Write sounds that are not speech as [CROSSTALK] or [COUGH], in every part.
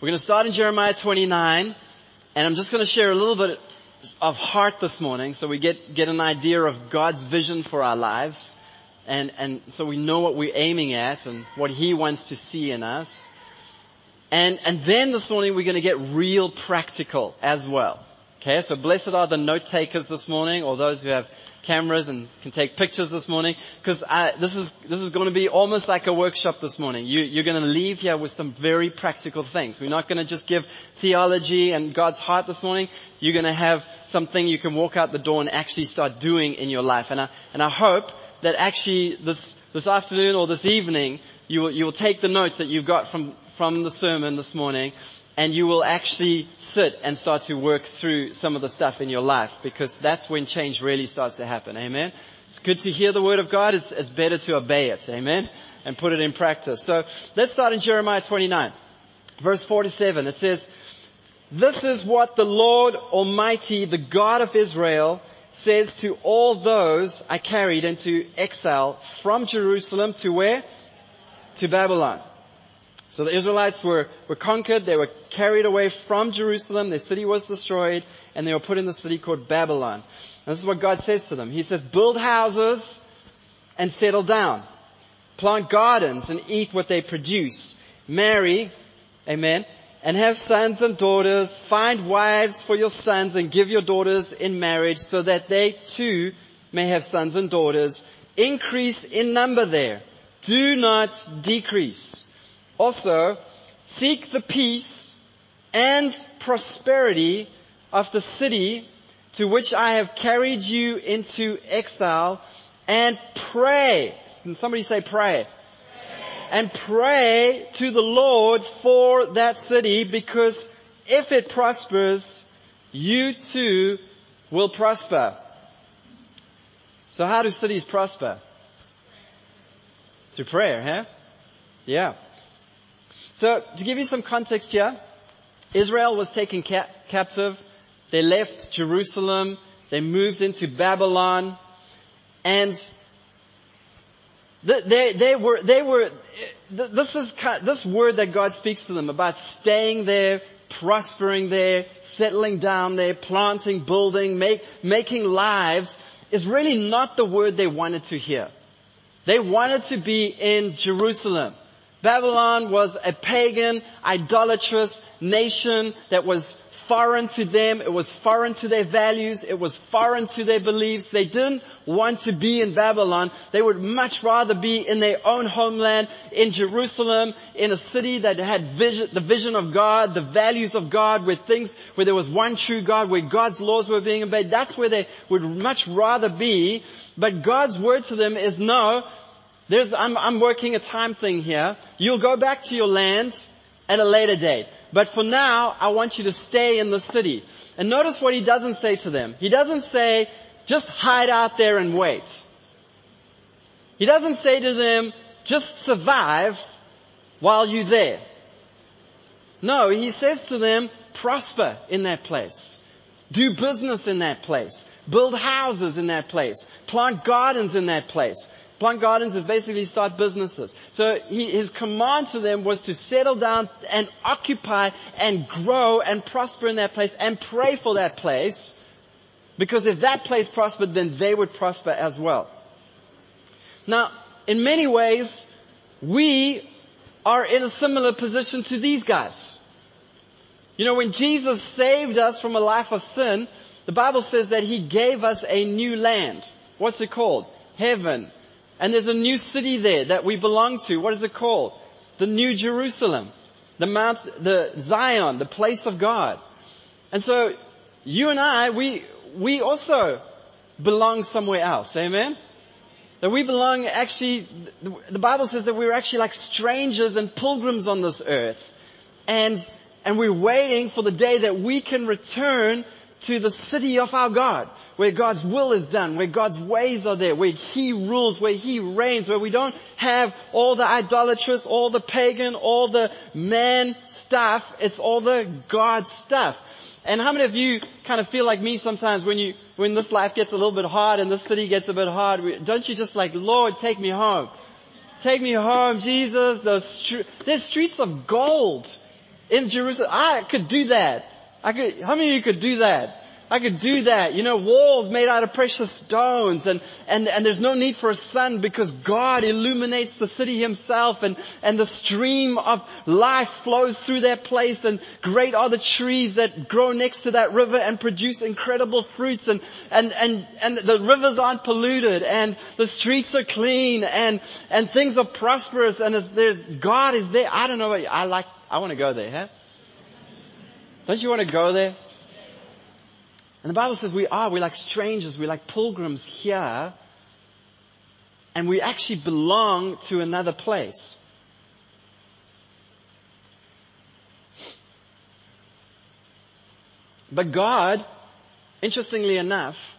We're going to start in Jeremiah 29, and I'm just going to share a little bit of heart this morning so we get, get an idea of God's vision for our lives. And, and so we know what we're aiming at and what He wants to see in us. And, and then this morning we're going to get real practical as well. Okay, so blessed are the note takers this morning or those who have cameras and can take pictures this morning because this is this is going to be almost like a workshop this morning. You, you're going to leave here with some very practical things. We're not going to just give theology and God's heart this morning. You're going to have something you can walk out the door and actually start doing in your life. And I and I hope that actually this this afternoon or this evening you will you will take the notes that you've got from from the sermon this morning and you will actually sit and start to work through some of the stuff in your life because that's when change really starts to happen. Amen. It's good to hear the word of God. It's, it's better to obey it. Amen. And put it in practice. So let's start in Jeremiah 29 verse 47. It says, this is what the Lord Almighty, the God of Israel, says to all those I carried into exile from Jerusalem to where? To Babylon. So the Israelites were, were conquered, they were carried away from Jerusalem, their city was destroyed, and they were put in the city called Babylon. And this is what God says to them. He says, build houses and settle down. Plant gardens and eat what they produce. Marry, amen, and have sons and daughters. Find wives for your sons and give your daughters in marriage so that they too may have sons and daughters. Increase in number there. Do not decrease. Also, seek the peace and prosperity of the city to which I have carried you into exile and pray. Can somebody say pray? pray? And pray to the Lord for that city because if it prospers, you too will prosper. So how do cities prosper? Through prayer, huh? Yeah. So to give you some context here, Israel was taken ca- captive. They left Jerusalem. They moved into Babylon. And they, they were, they were, this is, this word that God speaks to them about staying there, prospering there, settling down there, planting, building, make, making lives is really not the word they wanted to hear. They wanted to be in Jerusalem. Babylon was a pagan, idolatrous nation that was foreign to them. It was foreign to their values. It was foreign to their beliefs. They didn't want to be in Babylon. They would much rather be in their own homeland, in Jerusalem, in a city that had vision, the vision of God, the values of God, where things, where there was one true God, where God's laws were being obeyed. That's where they would much rather be. But God's word to them is no, there's, I'm, I'm working a time thing here. You'll go back to your land at a later date. But for now, I want you to stay in the city. And notice what he doesn't say to them. He doesn't say, just hide out there and wait. He doesn't say to them, just survive while you're there. No, he says to them, prosper in that place. Do business in that place. Build houses in that place. Plant gardens in that place. Plant gardens is basically start businesses. So he, his command to them was to settle down and occupy and grow and prosper in that place and pray for that place. Because if that place prospered, then they would prosper as well. Now, in many ways, we are in a similar position to these guys. You know, when Jesus saved us from a life of sin, the Bible says that He gave us a new land. What's it called? Heaven. And there's a new city there that we belong to. What is it called? The New Jerusalem. The Mount, the Zion, the place of God. And so, you and I, we, we also belong somewhere else. Amen? That we belong actually, the Bible says that we're actually like strangers and pilgrims on this earth. And, and we're waiting for the day that we can return to the city of our God, where God's will is done, where God's ways are there, where He rules, where He reigns, where we don't have all the idolatrous, all the pagan, all the man stuff. It's all the God stuff. And how many of you kind of feel like me sometimes when you, when this life gets a little bit hard and this city gets a bit hard, don't you just like, Lord, take me home. Take me home, Jesus. Those there's streets of gold in Jerusalem. I could do that. I could, how many of you could do that? I could do that. You know, walls made out of precious stones and, and, and there's no need for a sun because God illuminates the city himself and, and the stream of life flows through that place and great are the trees that grow next to that river and produce incredible fruits and, and, and, and the rivers aren't polluted and the streets are clean and, and things are prosperous and there's, God is there. I don't know. I like, I want to go there, huh? Don't you want to go there? And the Bible says we are, we're like strangers, we're like pilgrims here, and we actually belong to another place. But God, interestingly enough,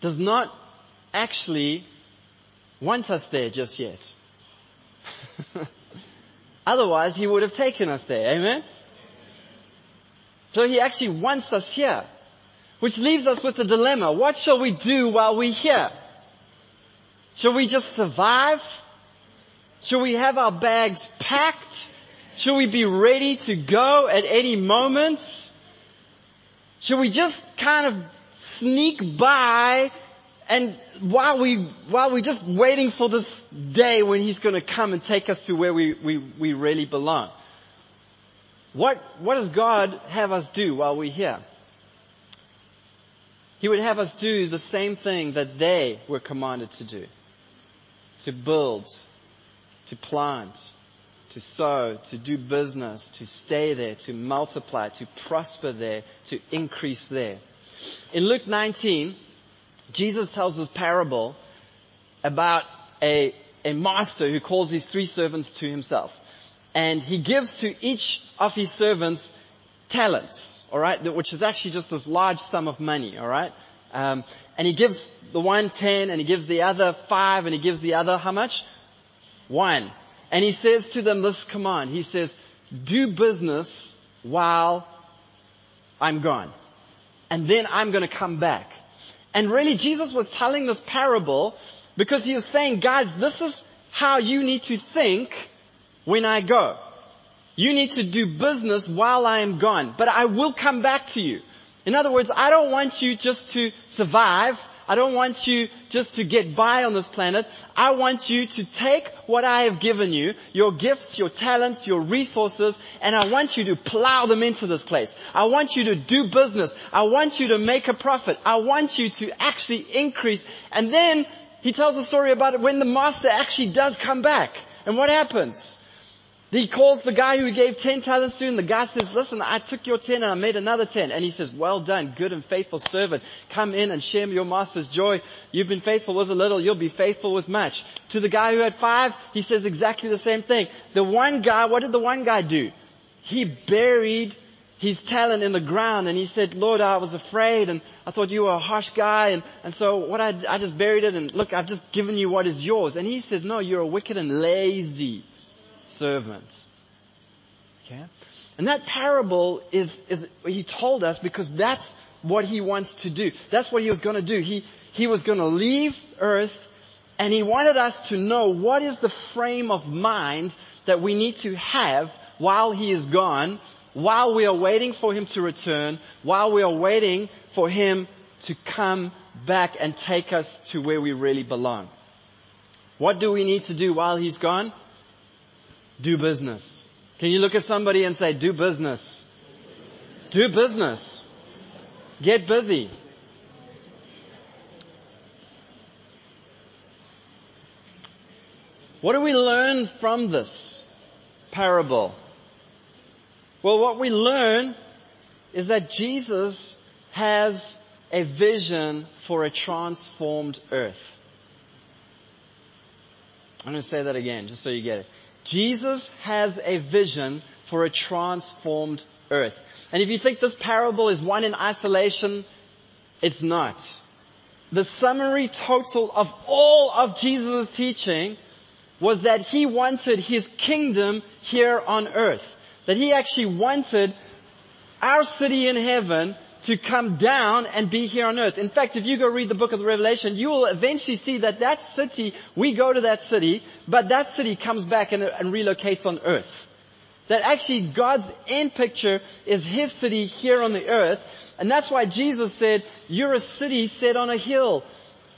does not actually want us there just yet. [LAUGHS] Otherwise, He would have taken us there. Amen? So He actually wants us here. Which leaves us with the dilemma. What shall we do while we're here? Shall we just survive? Shall we have our bags packed? Shall we be ready to go at any moment? Shall we just kind of sneak by and while we, while we're just waiting for this day when He's going to come and take us to where we, we, we really belong? What, what does God have us do while we're here? He would have us do the same thing that they were commanded to do. To build, to plant, to sow, to do business, to stay there, to multiply, to prosper there, to increase there. In Luke 19, Jesus tells this parable about a, a master who calls his three servants to himself. And he gives to each of his servants talents, alright, which is actually just this large sum of money, alright? Um, and he gives the one ten and he gives the other five and he gives the other how much? One. And he says to them this command. He says, do business while I'm gone. And then I'm going to come back. And really Jesus was telling this parable because he was saying, guys, this is how you need to think when I go. You need to do business while I am gone, but I will come back to you. In other words, I don't want you just to survive. I don't want you just to get by on this planet. I want you to take what I have given you, your gifts, your talents, your resources, and I want you to plow them into this place. I want you to do business. I want you to make a profit. I want you to actually increase. And then he tells a story about it when the master actually does come back. And what happens? He calls the guy who gave 10 talents to him. the guy says, listen, I took your 10 and I made another 10. And he says, well done, good and faithful servant. Come in and share your master's joy. You've been faithful with a little, you'll be faithful with much. To the guy who had five, he says exactly the same thing. The one guy, what did the one guy do? He buried his talent in the ground and he said, Lord, I was afraid and I thought you were a harsh guy and, and so what I, I just buried it and look, I've just given you what is yours. And he says, no, you're a wicked and lazy servants. Okay? And that parable is, is, he told us because that's what he wants to do. That's what he was going to do. He, he was going to leave earth and he wanted us to know what is the frame of mind that we need to have while he is gone, while we are waiting for him to return, while we are waiting for him to come back and take us to where we really belong. What do we need to do while he's gone? Do business. Can you look at somebody and say, do business? Do business. Get busy. What do we learn from this parable? Well, what we learn is that Jesus has a vision for a transformed earth. I'm going to say that again, just so you get it. Jesus has a vision for a transformed earth. And if you think this parable is one in isolation, it's not. The summary total of all of Jesus' teaching was that he wanted his kingdom here on earth. That he actually wanted our city in heaven to come down and be here on earth. In fact, if you go read the book of the Revelation, you will eventually see that that city, we go to that city, but that city comes back and, and relocates on earth. That actually God's end picture is His city here on the earth. And that's why Jesus said, you're a city set on a hill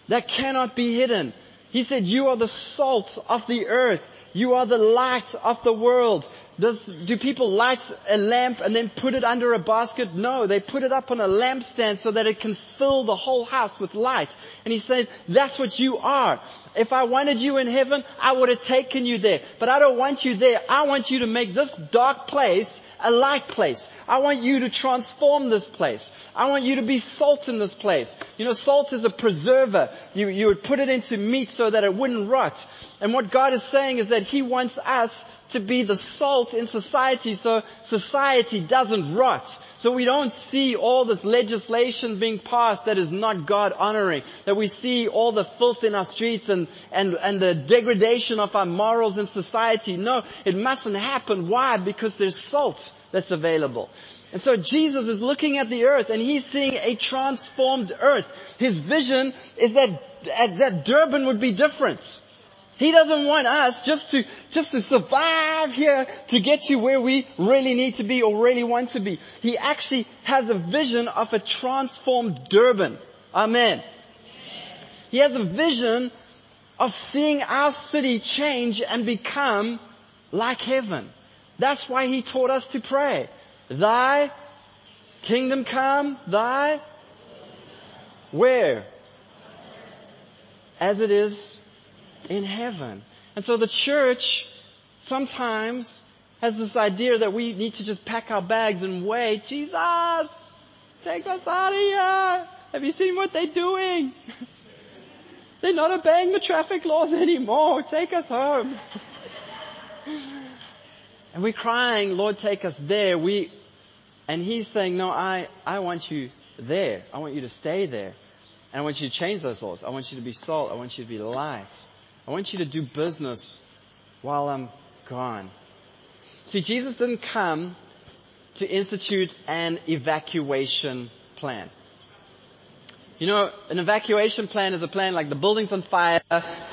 that cannot be hidden. He said, you are the salt of the earth. You are the light of the world. Does, do people light a lamp and then put it under a basket? No, they put it up on a lampstand so that it can fill the whole house with light. And he said, that's what you are. If I wanted you in heaven, I would have taken you there. But I don't want you there. I want you to make this dark place a light place. I want you to transform this place. I want you to be salt in this place. You know, salt is a preserver. You, you would put it into meat so that it wouldn't rot. And what God is saying is that He wants us to be the salt in society so society doesn't rot. So we don't see all this legislation being passed that is not God honoring. That we see all the filth in our streets and, and, and the degradation of our morals in society. No, it mustn't happen. Why? Because there's salt that's available. And so Jesus is looking at the earth and he's seeing a transformed earth. His vision is that, that Durban would be different. He doesn't want us just to, just to survive here to get to where we really need to be or really want to be. He actually has a vision of a transformed Durban. Amen. He has a vision of seeing our city change and become like heaven. That's why he taught us to pray. Thy kingdom come, thy where? As it is in heaven. And so the church sometimes has this idea that we need to just pack our bags and wait. Jesus, take us out of here. Have you seen what they're doing? [LAUGHS] they're not obeying the traffic laws anymore. Take us home. [LAUGHS] and we're crying, Lord, take us there. We, and he's saying, no, I, I want you there. I want you to stay there. And I want you to change those laws. I want you to be salt. I want you to be light. I want you to do business while I'm gone. See, Jesus didn't come to institute an evacuation plan. You know, an evacuation plan is a plan like the building's on fire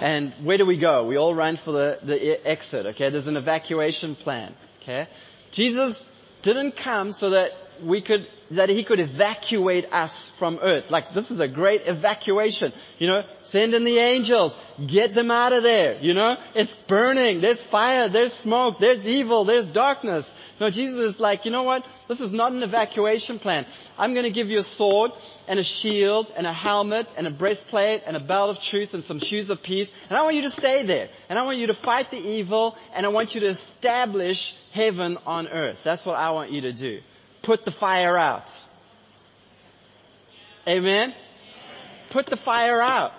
and where do we go? We all run for the, the exit, okay? There's an evacuation plan, okay? Jesus didn't come so that we could, that he could evacuate us from earth. Like this is a great evacuation. You know, send in the angels, get them out of there. You know, it's burning, there's fire, there's smoke, there's evil, there's darkness. No, Jesus is like, you know what? This is not an evacuation plan. I'm going to give you a sword and a shield and a helmet and a breastplate and a belt of truth and some shoes of peace. And I want you to stay there. And I want you to fight the evil and I want you to establish heaven on earth. That's what I want you to do put the fire out. Amen? Put the fire out.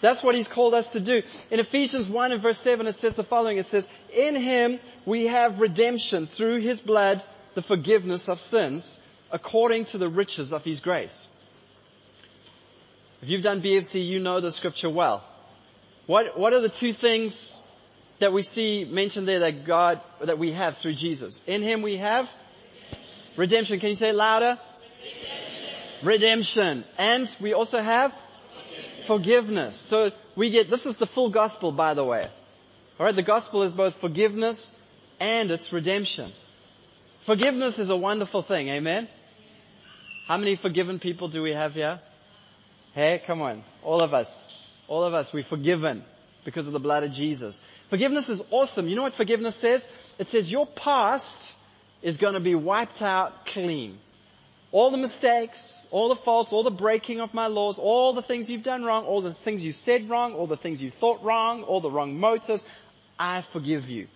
That's what he's called us to do. In Ephesians 1 and verse 7 it says the following. It says, In him we have redemption through his blood, the forgiveness of sins, according to the riches of his grace. If you've done BFC, you know the scripture well. What, what are the two things that we see mentioned there that God, that we have through Jesus? In him we have Redemption. Can you say it louder? Redemption. Redemption. And we also have forgiveness. forgiveness. So we get, this is the full gospel by the way. Alright, the gospel is both forgiveness and it's redemption. Forgiveness is a wonderful thing, amen? How many forgiven people do we have here? Hey, come on. All of us. All of us, we're forgiven because of the blood of Jesus. Forgiveness is awesome. You know what forgiveness says? It says your past is going to be wiped out clean. All the mistakes, all the faults, all the breaking of my laws, all the things you've done wrong, all the things you said wrong, all the things you thought wrong, all the wrong motives, I forgive you.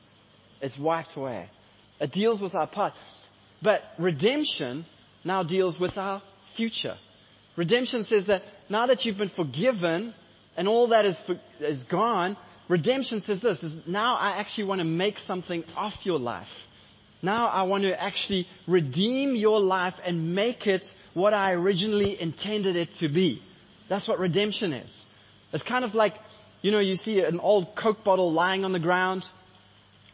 It's wiped away. It deals with our past. But redemption now deals with our future. Redemption says that now that you've been forgiven and all that is, is gone, redemption says this, is now I actually want to make something of your life. Now I want to actually redeem your life and make it what I originally intended it to be. That's what redemption is. It's kind of like, you know, you see an old Coke bottle lying on the ground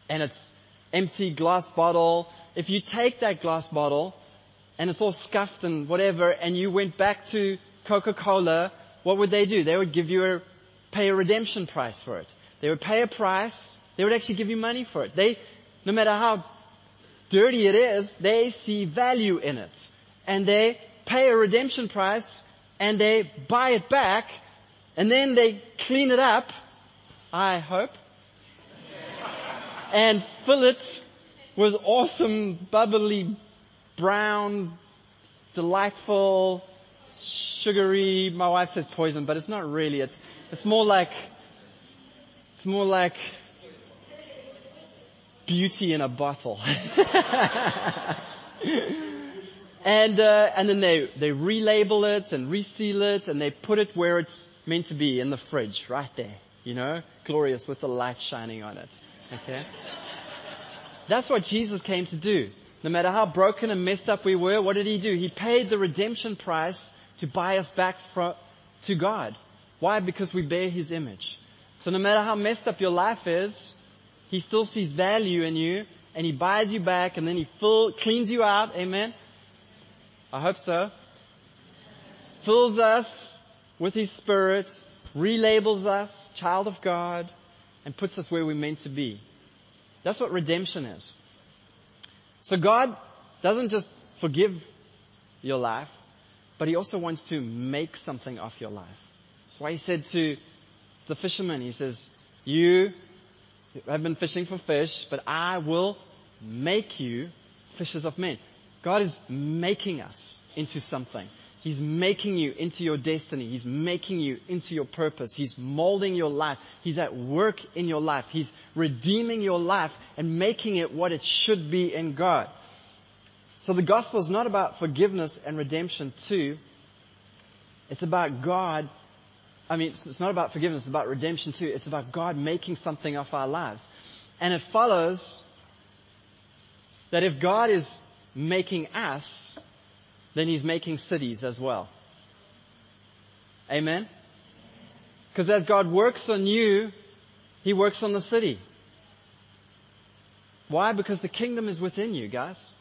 and it's empty glass bottle. If you take that glass bottle and it's all scuffed and whatever and you went back to Coca-Cola, what would they do? They would give you a, pay a redemption price for it. They would pay a price. They would actually give you money for it. They, no matter how dirty it is, they see value in it. And they pay a redemption price and they buy it back and then they clean it up, I hope, and fill it with awesome, bubbly, brown, delightful, sugary, my wife says poison, but it's not really. It's, it's more like, it's more like beauty in a bottle. [LAUGHS] and, uh, and then they, they relabel it and reseal it and they put it where it's meant to be in the fridge, right there. You know, glorious with the light shining on it. Okay? That's what Jesus came to do. No matter how broken and messed up we were, what did he do? He paid the redemption price to buy us back from, to God. Why? Because we bear his image. So no matter how messed up your life is, he still sees value in you and he buys you back and then he fill, cleans you out. Amen. I hope so. Fills us with his spirit, relabels us, child of God, and puts us where we're meant to be. That's what redemption is. So God doesn't just forgive your life, but He also wants to make something of your life. That's why He said to the fisherman, He says, you have been fishing for fish, but I will make you fishers of men. God is making us into something. He's making you into your destiny. He's making you into your purpose. He's molding your life. He's at work in your life. He's redeeming your life and making it what it should be in God. So the gospel is not about forgiveness and redemption too. It's about God. I mean, it's not about forgiveness. It's about redemption too. It's about God making something of our lives. And it follows that if God is making us, then He's making cities as well. Amen? Because as God works on you, He works on the city. Why? Because the kingdom is within you, guys.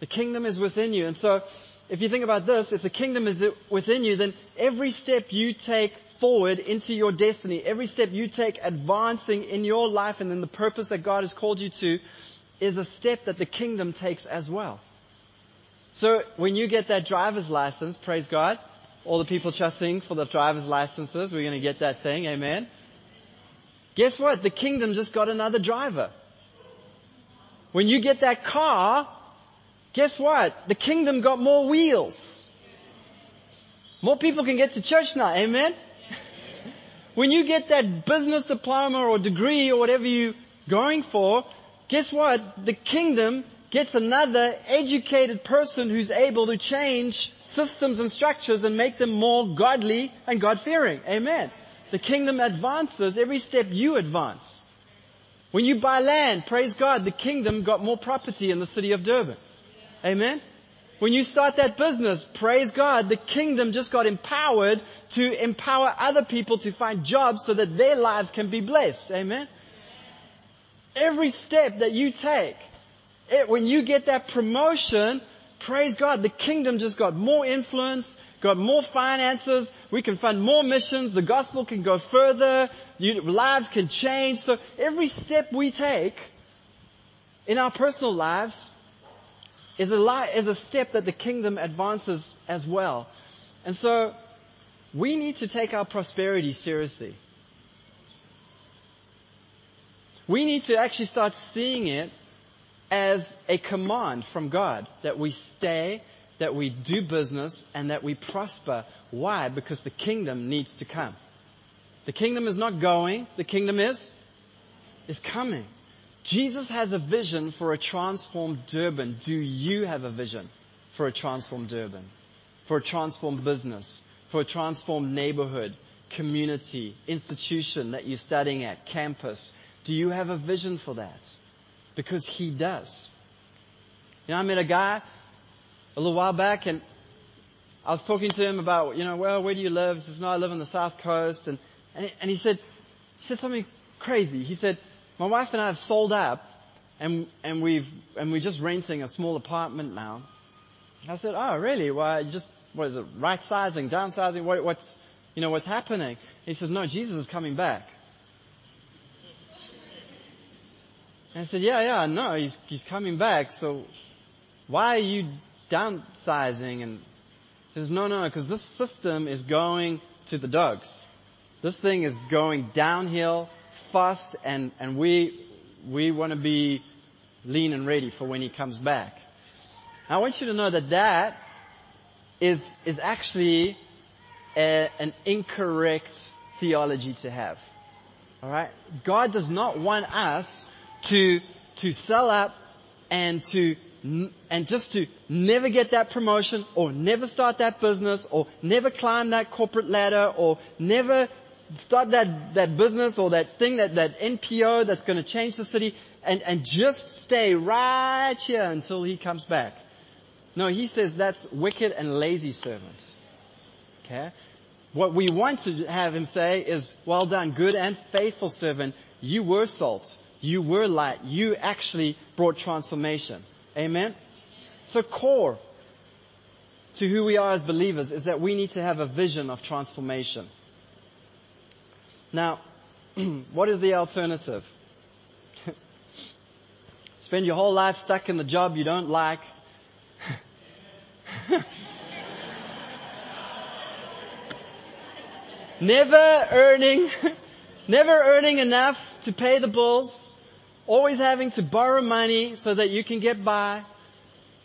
The kingdom is within you. And so, if you think about this, if the kingdom is within you, then every step you take forward into your destiny, every step you take advancing in your life and in the purpose that God has called you to, is a step that the kingdom takes as well. So when you get that driver's license, praise God, all the people trusting for the driver's licenses, we're going to get that thing, amen. Guess what? The kingdom just got another driver. When you get that car, guess what? The kingdom got more wheels. More people can get to church now, amen? [LAUGHS] when you get that business diploma or degree or whatever you're going for, guess what? The kingdom gets another educated person who's able to change systems and structures and make them more godly and God-fearing. Amen. The kingdom advances every step you advance. When you buy land, praise God, the kingdom got more property in the city of Durban. Amen. When you start that business, praise God, the kingdom just got empowered to empower other people to find jobs so that their lives can be blessed. Amen. Every step that you take, it, when you get that promotion, praise God, the kingdom just got more influence, got more finances, we can fund more missions, the gospel can go further, you, lives can change. So every step we take in our personal lives is a, is a step that the kingdom advances as well. And so we need to take our prosperity seriously. We need to actually start seeing it as a command from God that we stay, that we do business, and that we prosper. Why? Because the kingdom needs to come. The kingdom is not going, the kingdom is, is coming. Jesus has a vision for a transformed Durban. Do you have a vision for a transformed Durban? For a transformed business? For a transformed neighborhood, community, institution that you're studying at, campus? Do you have a vision for that? Because he does. You know, I met a guy a little while back and I was talking to him about, you know, well, where do you live? He says, no, I live on the south coast. And, and, and he said, he said something crazy. He said, my wife and I have sold up and, and we've, and we're just renting a small apartment now. I said, oh, really? Why, just, what is it, right sizing, downsizing? What, what's, you know, what's happening? He says, no, Jesus is coming back. And I said, yeah, yeah, no, he's, he's coming back. So why are you downsizing? And he says, no, no, because this system is going to the dogs. This thing is going downhill fast and, we, we want to be lean and ready for when he comes back. I want you to know that that is, is actually an incorrect theology to have. Alright? God does not want us to, to sell up and to, and just to never get that promotion or never start that business or never climb that corporate ladder or never start that, that business or that thing, that, that NPO that's going to change the city and, and just stay right here until he comes back. No, he says that's wicked and lazy servant. Okay? What we want to have him say is, well done, good and faithful servant. You were salt. You were light. You actually brought transformation. Amen? So core to who we are as believers is that we need to have a vision of transformation. Now, [CLEARS THROAT] what is the alternative? [LAUGHS] Spend your whole life stuck in the job you don't like. [LAUGHS] never earning, [LAUGHS] never earning enough to pay the bills, always having to borrow money so that you can get by,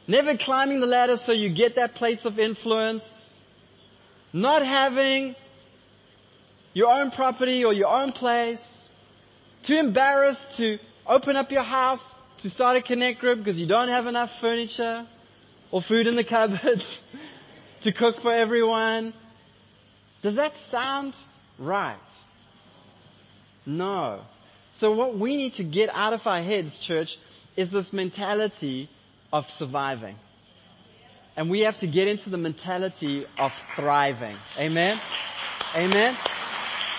never climbing the ladder so you get that place of influence, not having your own property or your own place, too embarrassed to open up your house to start a connect group because you don't have enough furniture or food in the [LAUGHS] cupboards [LAUGHS] to cook for everyone. Does that sound right? No. So what we need to get out of our heads, church, is this mentality of surviving. And we have to get into the mentality of thriving. Amen? Amen?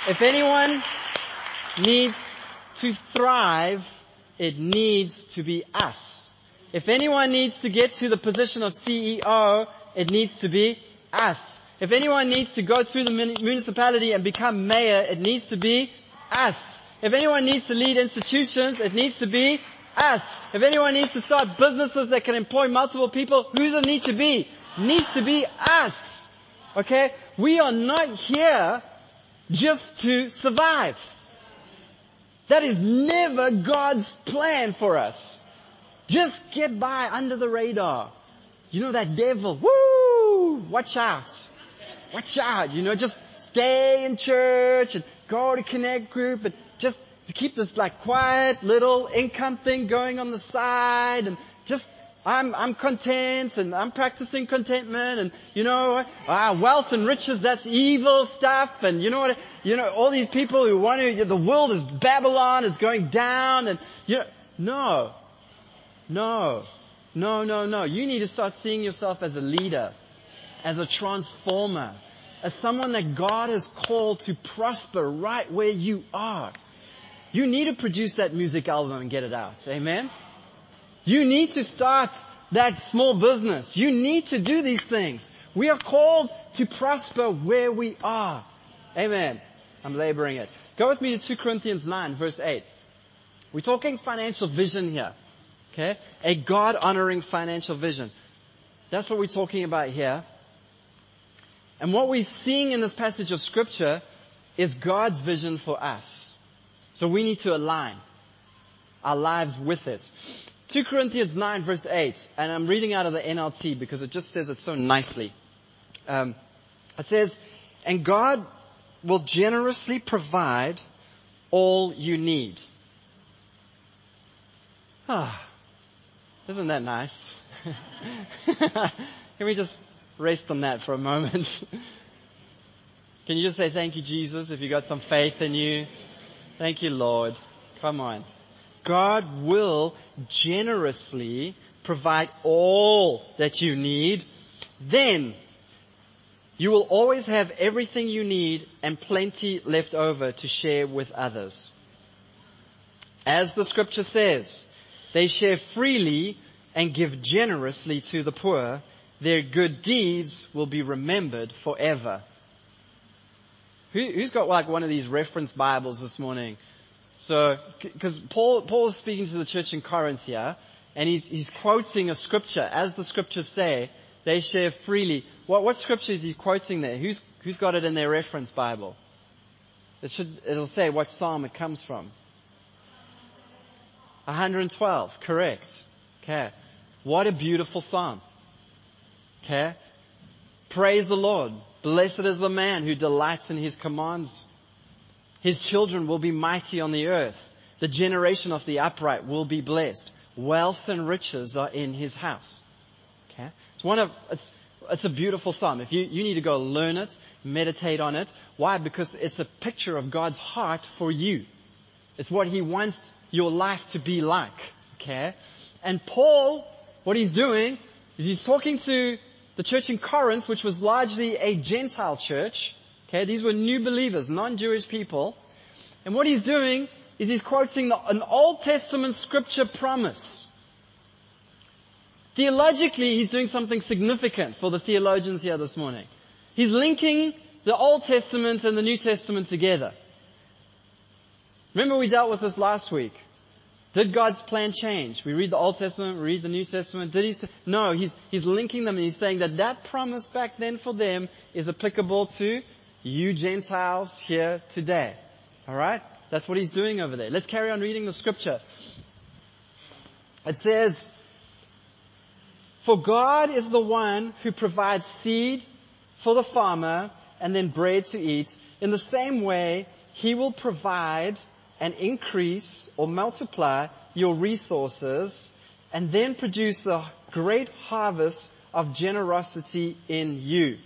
If anyone needs to thrive, it needs to be us. If anyone needs to get to the position of CEO, it needs to be us. If anyone needs to go through the municipality and become mayor, it needs to be us. If anyone needs to lead institutions, it needs to be us. If anyone needs to start businesses that can employ multiple people, who does it need to be? Needs to be us. Okay? We are not here just to survive. That is never God's plan for us. Just get by under the radar. You know that devil, woo! Watch out. Watch out. You know, just stay in church and go to connect group and just keep this like quiet little income thing going on the side and just I'm, I'm content and I'm practicing contentment and you know, ah, wealth and riches, that's evil stuff and you know what, you know, all these people who want to, the world is Babylon, it's going down and you know, no, no, no, no, no. You need to start seeing yourself as a leader, as a transformer, as someone that God has called to prosper right where you are. You need to produce that music album and get it out. Amen? You need to start that small business. You need to do these things. We are called to prosper where we are. Amen. I'm laboring it. Go with me to 2 Corinthians 9 verse 8. We're talking financial vision here. Okay? A God honoring financial vision. That's what we're talking about here. And what we're seeing in this passage of scripture is God's vision for us. So we need to align our lives with it. 2 Corinthians 9 verse 8, and I'm reading out of the NLT because it just says it so nicely. Um, it says, and God will generously provide all you need. Ah, isn't that nice? [LAUGHS] Can we just rest on that for a moment? [LAUGHS] Can you just say thank you, Jesus, if you got some faith in you? Thank you, Lord. Come on. God will generously provide all that you need, then you will always have everything you need and plenty left over to share with others. As the scripture says, they share freely and give generously to the poor. Their good deeds will be remembered forever. Who, has got like one of these reference Bibles this morning? So, because Paul, Paul is speaking to the church in Corinth here, and he's, he's quoting a scripture. As the scriptures say, they share freely. What, what scripture is he quoting there? Who's, who's got it in their reference Bible? It should, it'll say what psalm it comes from. 112, correct. Okay. What a beautiful psalm. Okay. Praise the Lord. Blessed is the man who delights in his commands. His children will be mighty on the earth. The generation of the upright will be blessed. Wealth and riches are in his house. Okay? It's one of, it's, it's a beautiful psalm. If you, you need to go learn it, meditate on it. Why? Because it's a picture of God's heart for you. It's what he wants your life to be like. Okay? And Paul, what he's doing is he's talking to the church in Corinth, which was largely a Gentile church. Okay, these were new believers, non-Jewish people. And what he's doing is he's quoting an Old Testament scripture promise. Theologically, he's doing something significant for the theologians here this morning. He's linking the Old Testament and the New Testament together. Remember we dealt with this last week. Did God's plan change? We read the Old Testament, we read the New Testament. Did he? St- no, he's, he's linking them and he's saying that that promise back then for them is applicable to you Gentiles here today. Alright? That's what he's doing over there. Let's carry on reading the scripture. It says, For God is the one who provides seed for the farmer and then bread to eat. In the same way, he will provide and increase or multiply your resources and then produce a great harvest of generosity in you.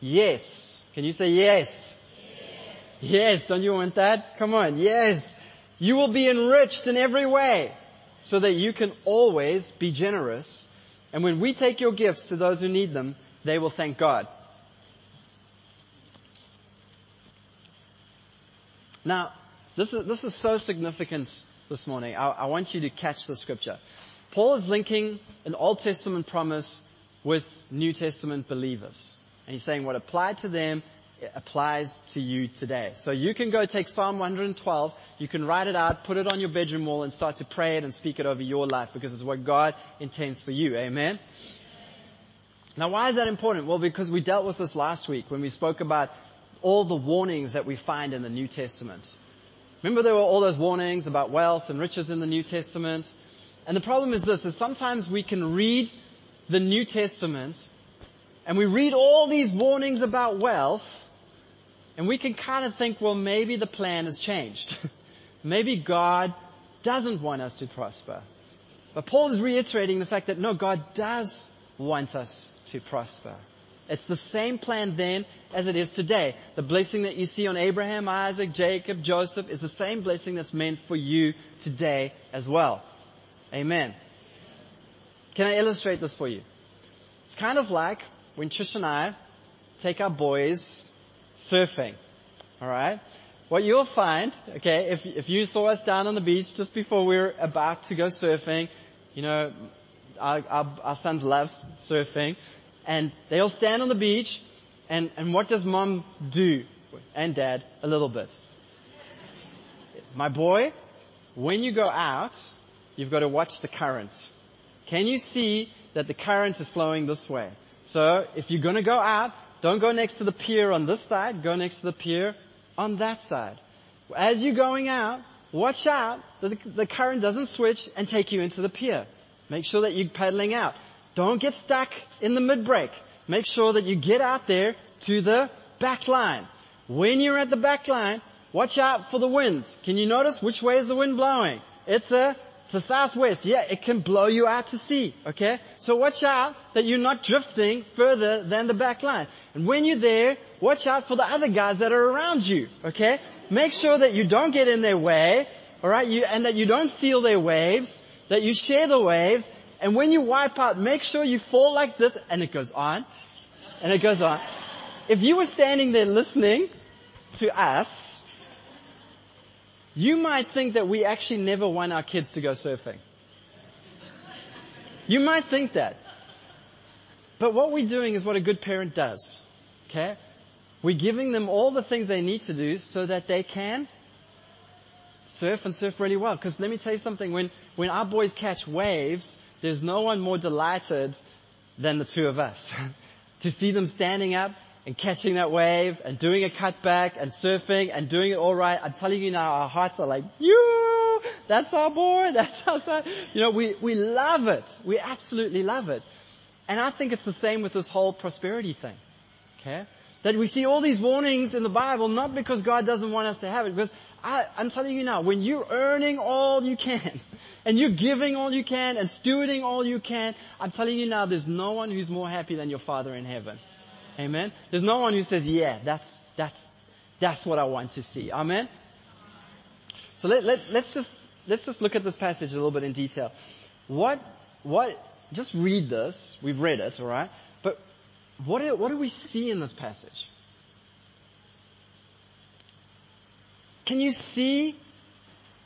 Yes. Can you say yes? Yes. Yes. Don't you want that? Come on. Yes. You will be enriched in every way so that you can always be generous. And when we take your gifts to those who need them, they will thank God. Now, this is, this is so significant this morning. I, I want you to catch the scripture. Paul is linking an Old Testament promise with New Testament believers. And he's saying what applied to them applies to you today. So you can go take Psalm 112, you can write it out, put it on your bedroom wall and start to pray it and speak it over your life because it's what God intends for you. Amen? Now why is that important? Well, because we dealt with this last week when we spoke about all the warnings that we find in the New Testament. Remember there were all those warnings about wealth and riches in the New Testament? And the problem is this, is sometimes we can read the New Testament and we read all these warnings about wealth, and we can kind of think, well, maybe the plan has changed. [LAUGHS] maybe God doesn't want us to prosper. But Paul is reiterating the fact that no, God does want us to prosper. It's the same plan then as it is today. The blessing that you see on Abraham, Isaac, Jacob, Joseph is the same blessing that's meant for you today as well. Amen. Can I illustrate this for you? It's kind of like when Trish and I take our boys surfing, alright? What you'll find, okay, if, if you saw us down on the beach just before we are about to go surfing, you know, our, our, our sons love surfing, and they'll stand on the beach, and, and what does mom do? And dad, a little bit. My boy, when you go out, you've got to watch the current. Can you see that the current is flowing this way? So if you're going to go out, don't go next to the pier on this side, go next to the pier on that side. As you're going out, watch out that the current doesn't switch and take you into the pier. Make sure that you're paddling out. Don't get stuck in the mid-break. Make sure that you get out there to the back line. When you're at the back line, watch out for the wind. Can you notice which way is the wind blowing? It's a it's the southwest. Yeah, it can blow you out to sea. Okay? So watch out that you're not drifting further than the back line. And when you're there, watch out for the other guys that are around you. Okay? Make sure that you don't get in their way. Alright? And that you don't steal their waves. That you share the waves. And when you wipe out, make sure you fall like this. And it goes on. And it goes on. If you were standing there listening to us, you might think that we actually never want our kids to go surfing. You might think that. But what we're doing is what a good parent does. Okay? We're giving them all the things they need to do so that they can surf and surf really well. Because let me tell you something, when, when our boys catch waves, there's no one more delighted than the two of us. [LAUGHS] to see them standing up and catching that wave and doing a cutback and surfing and doing it all right. I'm telling you now, our hearts are like, you, that's our boy, [LAUGHS] that's our son. You know, we, we love it. We absolutely love it. And I think it's the same with this whole prosperity thing. Okay? That we see all these warnings in the Bible, not because God doesn't want us to have it, because I, I'm telling you now, when you're earning all you can, [LAUGHS] and you're giving all you can, and stewarding all you can, I'm telling you now, there's no one who's more happy than your Father in heaven. Amen? There's no one who says, yeah, that's, that's, that's what I want to see. Amen? So let, let, let's just, let's just look at this passage a little bit in detail. What, what, just read this. We've read it, alright? But what do, what do we see in this passage? Can you see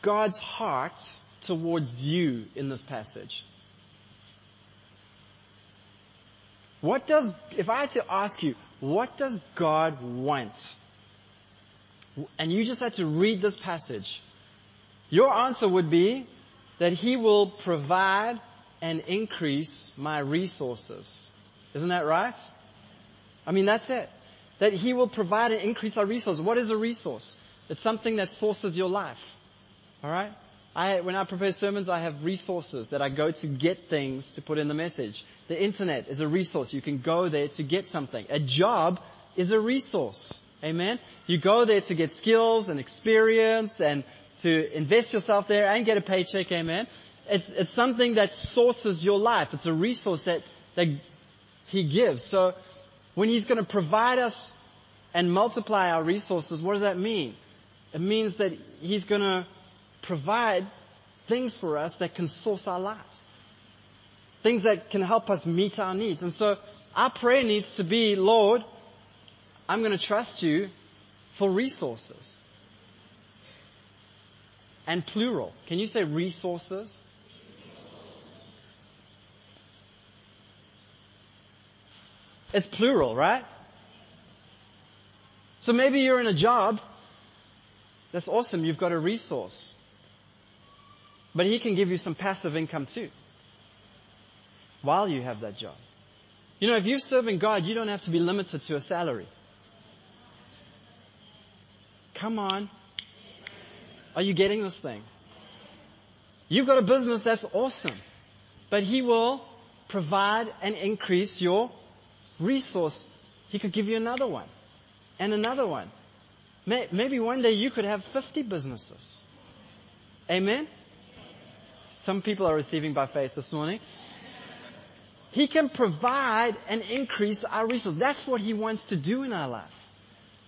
God's heart towards you in this passage? What does, if I had to ask you, what does God want? And you just had to read this passage. Your answer would be that He will provide and increase my resources. Isn't that right? I mean, that's it. That He will provide and increase our resources. What is a resource? It's something that sources your life. Alright? I, when I prepare sermons, I have resources that I go to get things to put in the message. The internet is a resource. You can go there to get something. A job is a resource. Amen? You go there to get skills and experience and to invest yourself there and get a paycheck. Amen? It's, it's something that sources your life. It's a resource that, that He gives. So when He's going to provide us and multiply our resources, what does that mean? It means that He's going to provide things for us that can source our lives. Things that can help us meet our needs. And so our prayer needs to be, Lord, I'm going to trust you for resources. And plural. Can you say resources? It's plural, right? So maybe you're in a job. That's awesome. You've got a resource. But he can give you some passive income too while you have that job. You know, if you're serving God, you don't have to be limited to a salary. Come on. Are you getting this thing? You've got a business that's awesome, but He will provide and increase your resource. He could give you another one and another one. Maybe one day you could have 50 businesses. Amen? Some people are receiving by faith this morning. He can provide and increase our resources. That's what He wants to do in our life.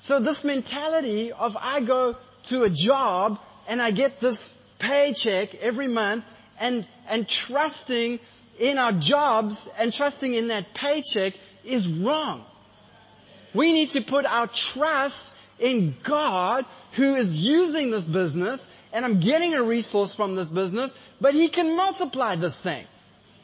So this mentality of I go to a job and I get this paycheck every month and, and trusting in our jobs and trusting in that paycheck is wrong. We need to put our trust in God who is using this business and I'm getting a resource from this business, but He can multiply this thing.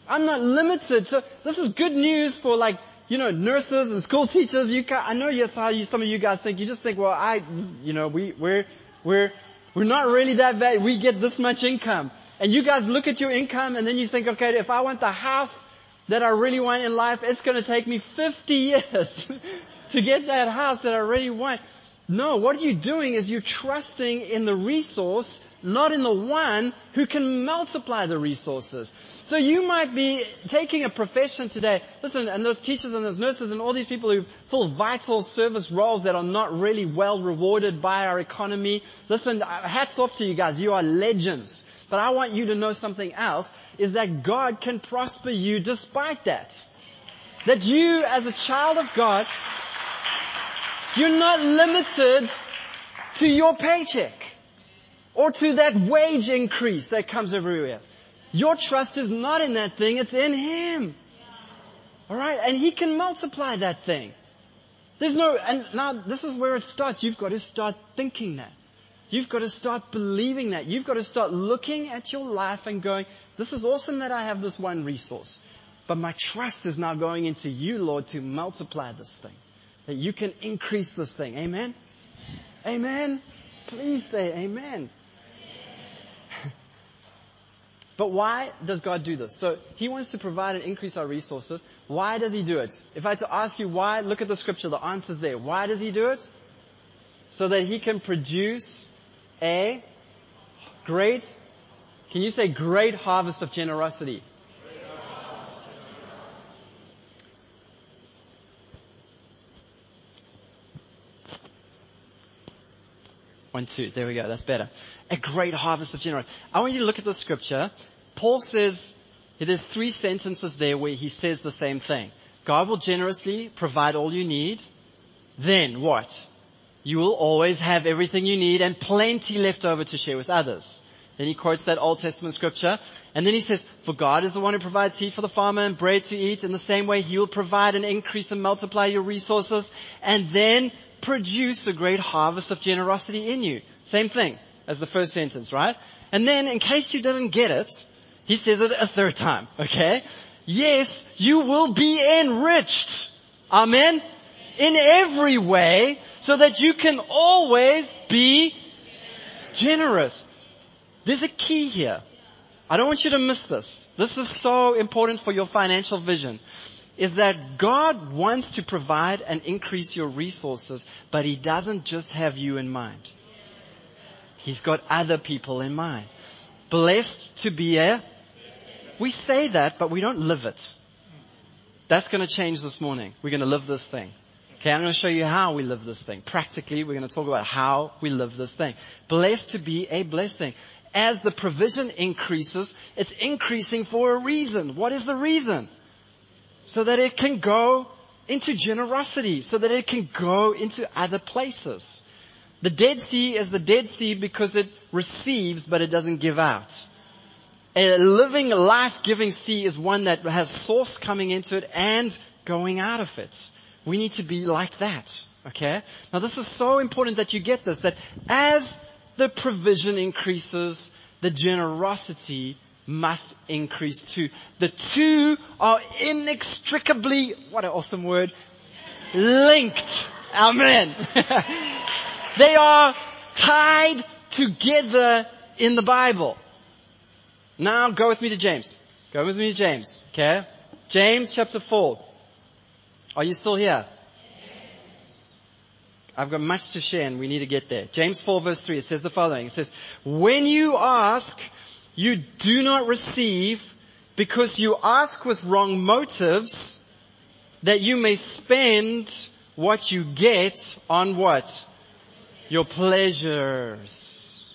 I'm not limited. So this is good news for like, you know, nurses and school teachers. You can, I know yes how you, some of you guys think. You just think, well, I, you know, we, we're, we're, we're not really that bad. We get this much income. And you guys look at your income and then you think, okay, if I want the house that I really want in life, it's going to take me 50 [LAUGHS] years to get that house that I really want. No, what you're doing is you're trusting in the resource, not in the one who can multiply the resources. So you might be taking a profession today. Listen, and those teachers and those nurses and all these people who fill vital service roles that are not really well rewarded by our economy. Listen, uh, hats off to you guys. You are legends. But I want you to know something else is that God can prosper you despite that. That you as a child of God, you're not limited to your paycheck or to that wage increase that comes everywhere. Your trust is not in that thing, it's in Him. Alright? And He can multiply that thing. There's no, and now this is where it starts. You've got to start thinking that. You've got to start believing that. You've got to start looking at your life and going, this is awesome that I have this one resource. But my trust is now going into you, Lord, to multiply this thing. That you can increase this thing. Amen? Amen? Please say amen. But why does God do this? So He wants to provide and increase our resources. Why does He do it? If I had to ask you why, look at the scripture, the answer's there. Why does He do it? So that He can produce a great, can you say great harvest of generosity? One, two. There we go. That's better. A great harvest of generosity. I want you to look at the scripture. Paul says, there's three sentences there where he says the same thing. God will generously provide all you need. Then what? You will always have everything you need and plenty left over to share with others. Then he quotes that Old Testament scripture. And then he says, for God is the one who provides seed for the farmer and bread to eat. In the same way, he will provide and increase and multiply your resources. And then produce a great harvest of generosity in you. Same thing as the first sentence, right? And then, in case you didn't get it, he says it a third time, okay? Yes, you will be enriched. Amen? In every way, so that you can always be generous. There's a key here. I don't want you to miss this. This is so important for your financial vision is that God wants to provide and increase your resources, but He doesn't just have you in mind. He's got other people in mind. Blessed to be a, we say that, but we don't live it. That's going to change this morning. We're going to live this thing. Okay, I'm going to show you how we live this thing. Practically, we're going to talk about how we live this thing. Blessed to be a blessing. As the provision increases, it's increasing for a reason. What is the reason? so that it can go into generosity, so that it can go into other places. The Dead Sea is the Dead Sea because it receives but it doesn't give out. A living, life-giving sea is one that has source coming into it and going out of it. We need to be like that. Okay? Now this is so important that you get this, that as the provision increases, the generosity must increase too. The two are inextricably, what an awesome word, linked. Amen. [LAUGHS] they are tied together in the Bible. Now go with me to James. Go with me to James. Okay? James chapter 4. Are you still here? I've got much to share and we need to get there. James 4 verse 3, it says the following. It says, when you ask, you do not receive because you ask with wrong motives that you may spend what you get on what? Your pleasures.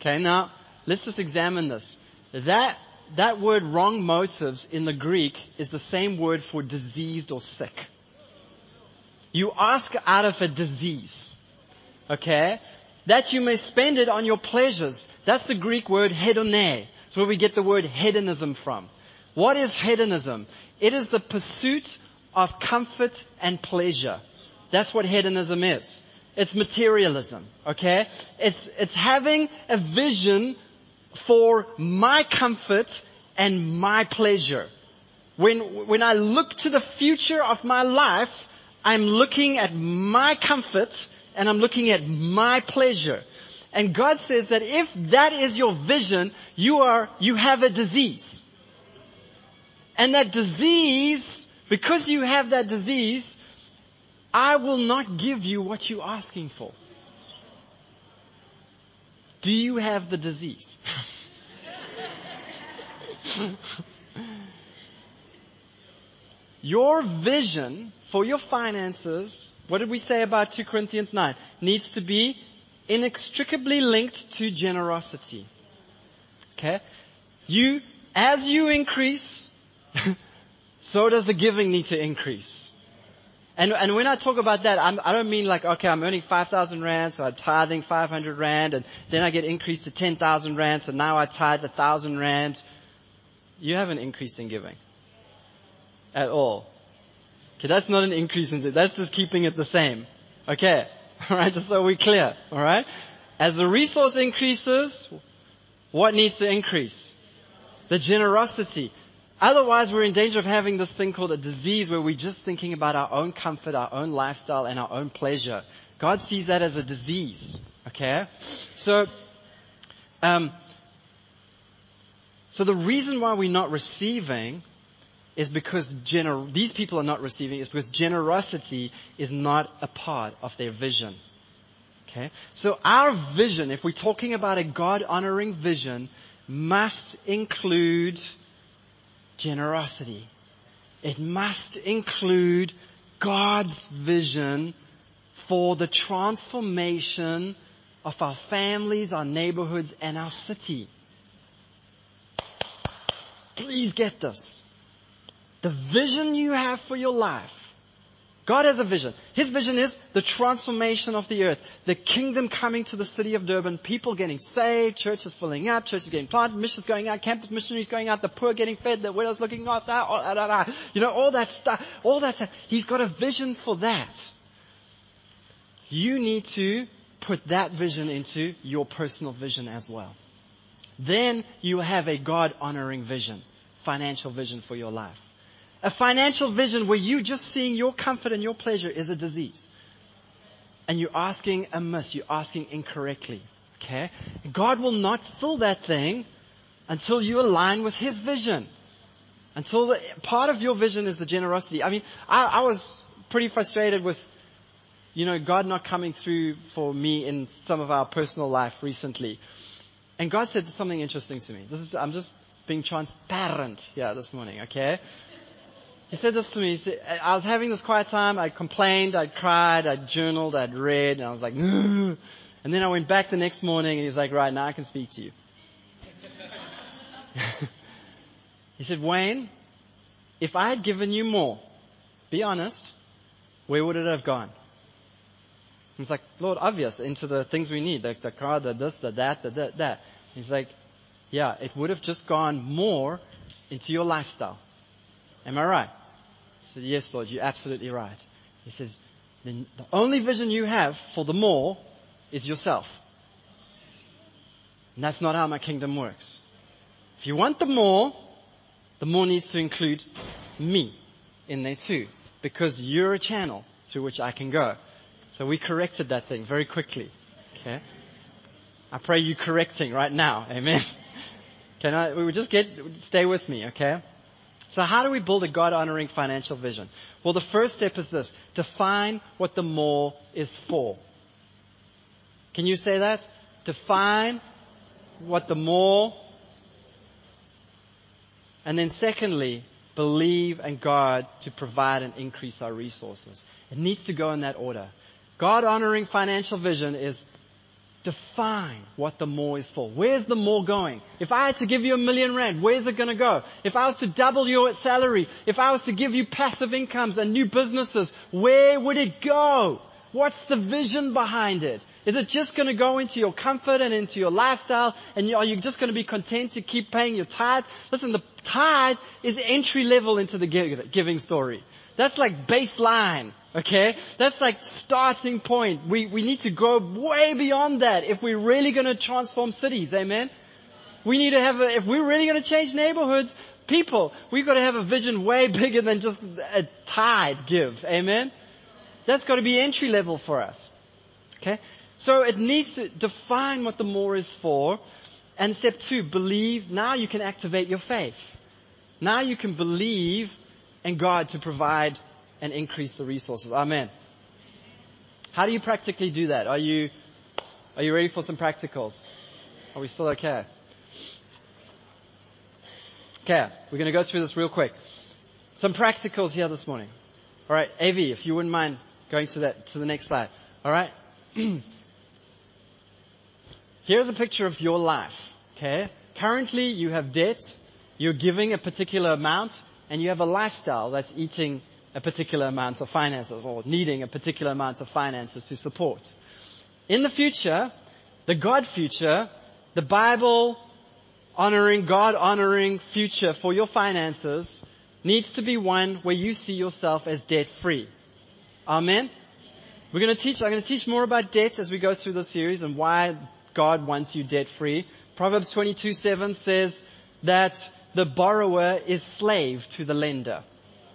Okay, now let's just examine this. That, that word wrong motives in the Greek is the same word for diseased or sick. You ask out of a disease. Okay? that you may spend it on your pleasures. That's the Greek word hedone. It's where we get the word hedonism from. What is hedonism? It is the pursuit of comfort and pleasure. That's what hedonism is. It's materialism, okay? It's, it's having a vision for my comfort and my pleasure. When, when I look to the future of my life, I'm looking at my comfort and I'm looking at my pleasure. And God says that if that is your vision, you are, you have a disease. And that disease, because you have that disease, I will not give you what you're asking for. Do you have the disease? [LAUGHS] your vision for your finances what did we say about 2 Corinthians 9? Needs to be inextricably linked to generosity. Okay? You, as you increase, [LAUGHS] so does the giving need to increase. And, and when I talk about that, I'm, I do not mean like, okay, I'm earning 5,000 rand, so I'm tithing 500 rand, and then I get increased to 10,000 rand, so now I tithe 1,000 rand. You haven't increased in giving. At all. Okay, that's not an increase in. That's just keeping it the same. Okay. [LAUGHS] Alright, just so we're clear. Alright? As the resource increases, what needs to increase? The generosity. Otherwise, we're in danger of having this thing called a disease where we're just thinking about our own comfort, our own lifestyle, and our own pleasure. God sees that as a disease. Okay? So, um, So the reason why we're not receiving is because gener- these people are not receiving is because generosity is not a part of their vision. Okay? So our vision, if we're talking about a God honoring vision, must include generosity. It must include God's vision for the transformation of our families, our neighborhoods, and our city. Please get this. The vision you have for your life. God has a vision. His vision is the transformation of the earth, the kingdom coming to the city of Durban, people getting saved, churches filling up, churches getting planted, missions going out, campus missionaries going out, the poor getting fed, the widows looking after, oh, you know, all that stuff, all that stuff. He's got a vision for that. You need to put that vision into your personal vision as well. Then you have a God honoring vision, financial vision for your life. A financial vision where you just seeing your comfort and your pleasure is a disease. And you're asking amiss, you're asking incorrectly. Okay? God will not fill that thing until you align with His vision. Until the, part of your vision is the generosity. I mean, I, I was pretty frustrated with, you know, God not coming through for me in some of our personal life recently. And God said something interesting to me. This is, I'm just being transparent here this morning, okay? He said this to me. Said, I was having this quiet time. I complained, I cried, I journaled, I'd read, and I was like, and then I went back the next morning and he was like, right, now I can speak to you. [LAUGHS] he said, Wayne, if I had given you more, be honest, where would it have gone? Was like, Lord, obvious, into the things we need, like the car, the this, the that, the that, that. He's like, yeah, it would have just gone more into your lifestyle. Am I right? Said, Yes, Lord, you're absolutely right. He says, the only vision you have for the more is yourself. And that's not how my kingdom works. If you want the more, the more needs to include me in there too, because you're a channel through which I can go. So we corrected that thing very quickly. Okay? I pray you correcting right now. Amen. [LAUGHS] Can I, we just get, stay with me, okay? So how do we build a God honoring financial vision? Well, the first step is this. Define what the more is for. Can you say that? Define what the more. And then secondly, believe in God to provide and increase our resources. It needs to go in that order. God honoring financial vision is define what the more is for. Where's the more going? If I had to give you a million rand, where's it going to go? If I was to double your salary, if I was to give you passive incomes and new businesses, where would it go? What's the vision behind it? Is it just going to go into your comfort and into your lifestyle? And are you just going to be content to keep paying your tithe? Listen, the tithe is entry level into the giving story. That's like baseline. Okay? That's like starting point. We, we need to go way beyond that if we're really to transform cities. Amen? We need to have a, if we're really to change neighborhoods, people, we've got to have a vision way [LAUGHS] bigger than just a tithe give. Amen? That's got to be entry level for us. Okay? So it needs to define what the more is for. And step two, believe. Now you can activate your faith. Now you can believe in God to provide and increase the resources. Amen. How do you practically do that? Are you, are you ready for some practicals? Are we still okay? Okay, we're going to go through this real quick. Some practicals here this morning. All right, AV, if you wouldn't mind going to that to the next slide. All right. [CLEARS THROAT] Here's a picture of your life. Okay. Currently, you have debt. You're giving a particular amount, and you have a lifestyle that's eating a particular amount of finances or needing a particular amount of finances to support. In the future, the God future, the Bible honoring, God honoring future for your finances needs to be one where you see yourself as debt free. Amen. We're going to teach, I'm going to teach more about debt as we go through the series and why God wants you debt free. Proverbs 22, 7 says that the borrower is slave to the lender.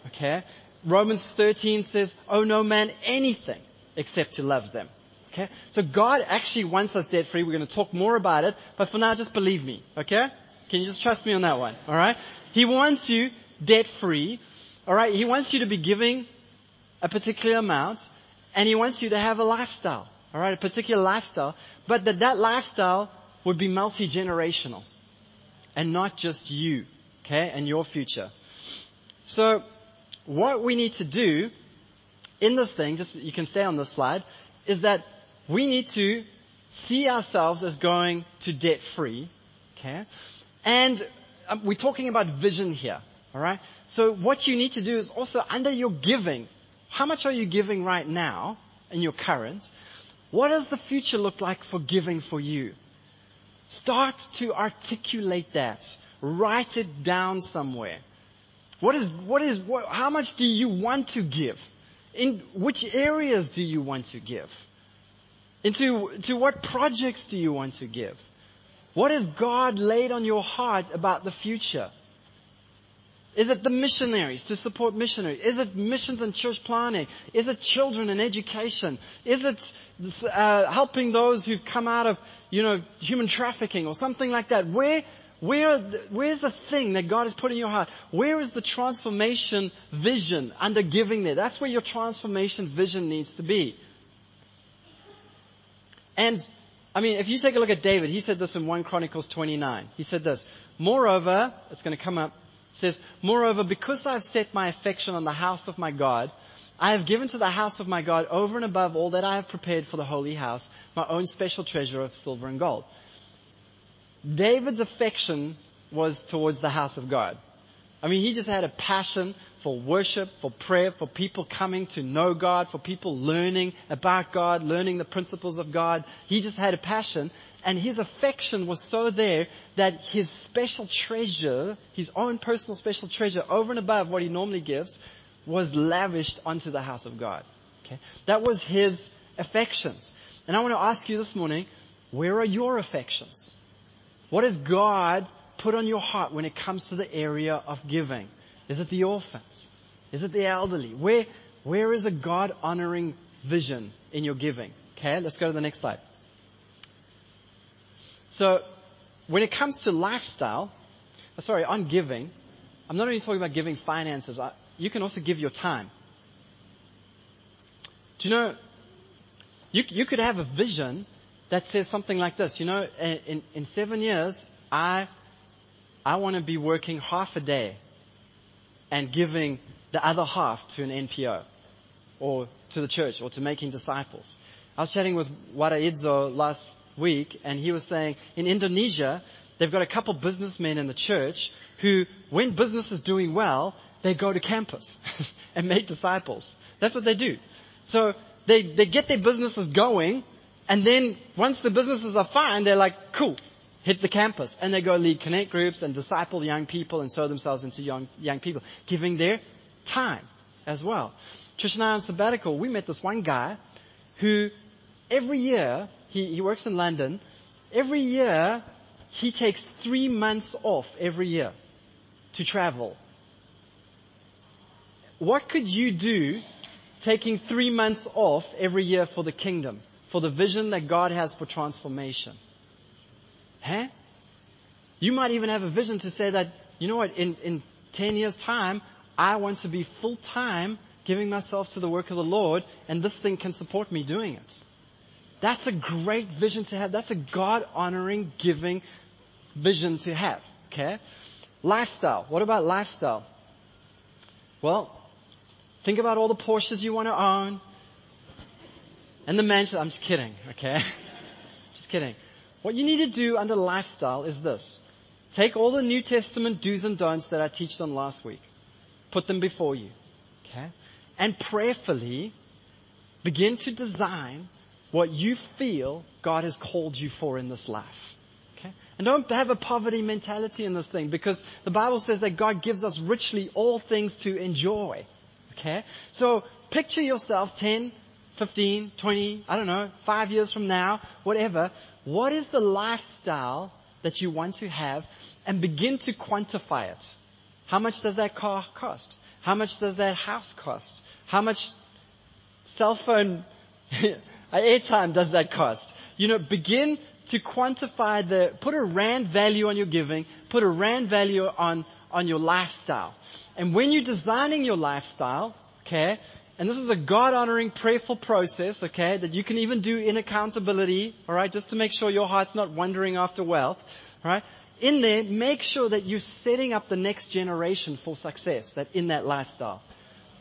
Okay? Romans 13 says, owe no man anything except to love them. Okay? So God actually wants us debt free. We're going to talk more about it, but for now, just believe me. Okay? Can you just trust me on that one? Alright? He wants you debt free. Alright? He wants you to be giving a particular amount and he wants you to have a lifestyle. Alright? A particular lifestyle. But that that lifestyle would be multi-generational and not just you. Okay? And your future. So, what we need to do in this thing, just you can stay on this slide, is that we need to see ourselves as going to debt free. Okay? And um, we're talking about vision here. Alright? So what you need to do is also under your giving, how much are you giving right now in your current? What does the future look like for giving for you? Start to articulate that. Write it down somewhere. What is, what is, what, how much do you want to give? In which areas do you want to give? Into, to what projects do you want to give? What has God laid on your heart about the future? Is it the missionaries to support missionaries? Is it missions and church planning? Is it children and education? Is it uh, helping those who've come out of, you know, human trafficking or something like that? Where, where, where's the thing that God has put in your heart? Where is the transformation vision under giving there? That's where your transformation vision needs to be. And, I mean, if you take a look at David, he said this in 1 Chronicles 29. He said this, Moreover, it's going to come up, says, Moreover, because I have set my affection on the house of my God, I have given to the house of my God over and above all that I have prepared for the holy house, my own special treasure of silver and gold. David's affection was towards the house of God. I mean, he just had a passion for worship, for prayer, for people coming to know God, for people learning about God, learning the principles of God. He just had a passion and his affection was so there that his special treasure, his own personal special treasure over and above what he normally gives was lavished onto the house of God. Okay? That was his affections. And I want to ask you this morning, where are your affections? What has God put on your heart when it comes to the area of giving? Is it the orphans? Is it the elderly? Where, where is a God honoring vision in your giving? Okay, let's go to the next slide. So, when it comes to lifestyle, uh, sorry, on giving, I'm not only talking about giving finances, you can also give your time. Do you know, you, you could have a vision that says something like this, you know, in, in seven years, I, I want to be working half a day and giving the other half to an NPO or to the church or to making disciples. I was chatting with Wada Idzo last week and he was saying in Indonesia, they've got a couple businessmen in the church who, when business is doing well, they go to campus [LAUGHS] and make disciples. That's what they do. So they, they get their businesses going and then once the businesses are fine, they're like, cool, hit the campus. And they go lead connect groups and disciple young people and sow themselves into young, young people, giving their time as well. Trish and I on sabbatical, we met this one guy who every year, he, he works in London, every year he takes three months off every year to travel. What could you do taking three months off every year for the kingdom? For the vision that God has for transformation. Huh? You might even have a vision to say that, you know what, in, in 10 years time, I want to be full time giving myself to the work of the Lord and this thing can support me doing it. That's a great vision to have. That's a God honoring, giving vision to have. Okay? Lifestyle. What about lifestyle? Well, think about all the Porsches you want to own. And the mansion, I'm just kidding, okay? [LAUGHS] just kidding. What you need to do under lifestyle is this. Take all the New Testament do's and don'ts that I teached on last week. Put them before you. Okay? And prayerfully begin to design what you feel God has called you for in this life. Okay? And don't have a poverty mentality in this thing because the Bible says that God gives us richly all things to enjoy. Okay? So picture yourself 10, 15, 20, I don't know, five years from now, whatever, what is the lifestyle that you want to have and begin to quantify it. How much does that car cost? How much does that house cost? How much cell phone [LAUGHS] airtime does that cost? You know, begin to quantify the, put a rand value on your giving, put a rand value on, on your lifestyle. And when you're designing your lifestyle, okay, and this is a God honoring prayerful process, okay, that you can even do in accountability, alright, just to make sure your heart's not wandering after wealth, alright. In there, make sure that you're setting up the next generation for success, that in that lifestyle.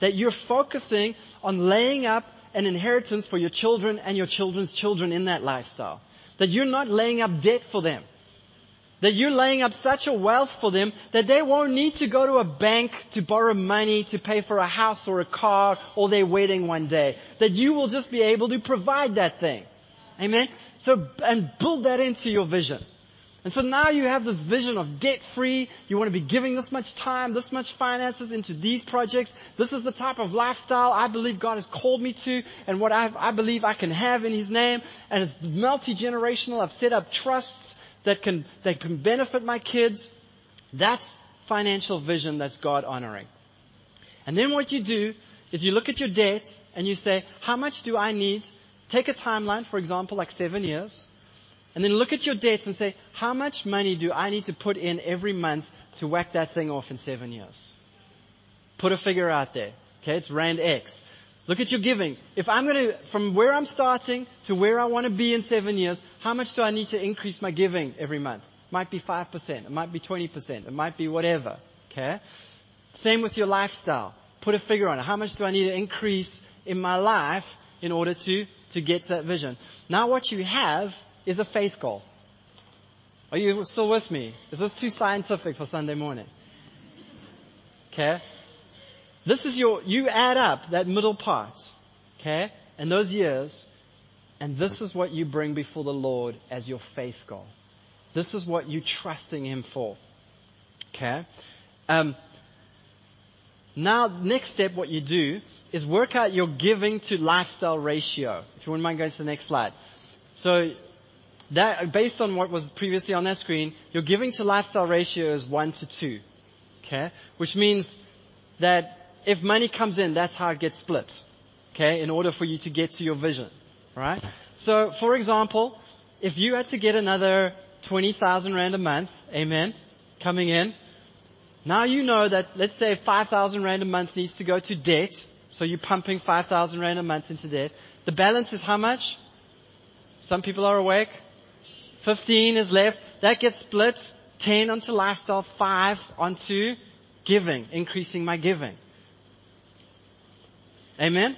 That you're focusing on laying up an inheritance for your children and your children's children in that lifestyle. That you're not laying up debt for them. That you're laying up such a wealth for them that they won't need to go to a bank to borrow money to pay for a house or a car or their wedding one day. That you will just be able to provide that thing. Amen? So, and build that into your vision. And so now you have this vision of debt free. You want to be giving this much time, this much finances into these projects. This is the type of lifestyle I believe God has called me to and what I've, I believe I can have in His name. And it's multi-generational. I've set up trusts that can, that can benefit my kids. That's financial vision that's God honoring. And then what you do is you look at your debt and you say, how much do I need? Take a timeline, for example, like seven years. And then look at your debts and say, how much money do I need to put in every month to whack that thing off in seven years? Put a figure out there. Okay, it's Rand X. Look at your giving. If I'm going to, from where I'm starting to where I want to be in seven years, how much do I need to increase my giving every month? It might be 5%, it might be 20%, it might be whatever. Okay? Same with your lifestyle. Put a figure on it. How much do I need to increase in my life in order to, to get to that vision? Now what you have is a faith goal. Are you still with me? Is this too scientific for Sunday morning? Okay? This is your, you add up that middle part, okay, and those years, and this is what you bring before the Lord as your faith goal. This is what you're trusting Him for. Okay? Um, now, next step, what you do is work out your giving to lifestyle ratio. If you wouldn't mind going to the next slide. So, that, based on what was previously on that screen, your giving to lifestyle ratio is 1 to 2. Okay? Which means that if money comes in, that's how it gets split. Okay? In order for you to get to your vision. Right? So, for example, if you had to get another 20,000 rand a month, amen, coming in, now you know that, let's say 5,000 rand a month needs to go to debt. So you're pumping 5,000 rand a month into debt. The balance is how much? Some people are awake. 15 is left. That gets split. 10 onto lifestyle, 5 onto giving, increasing my giving. Amen?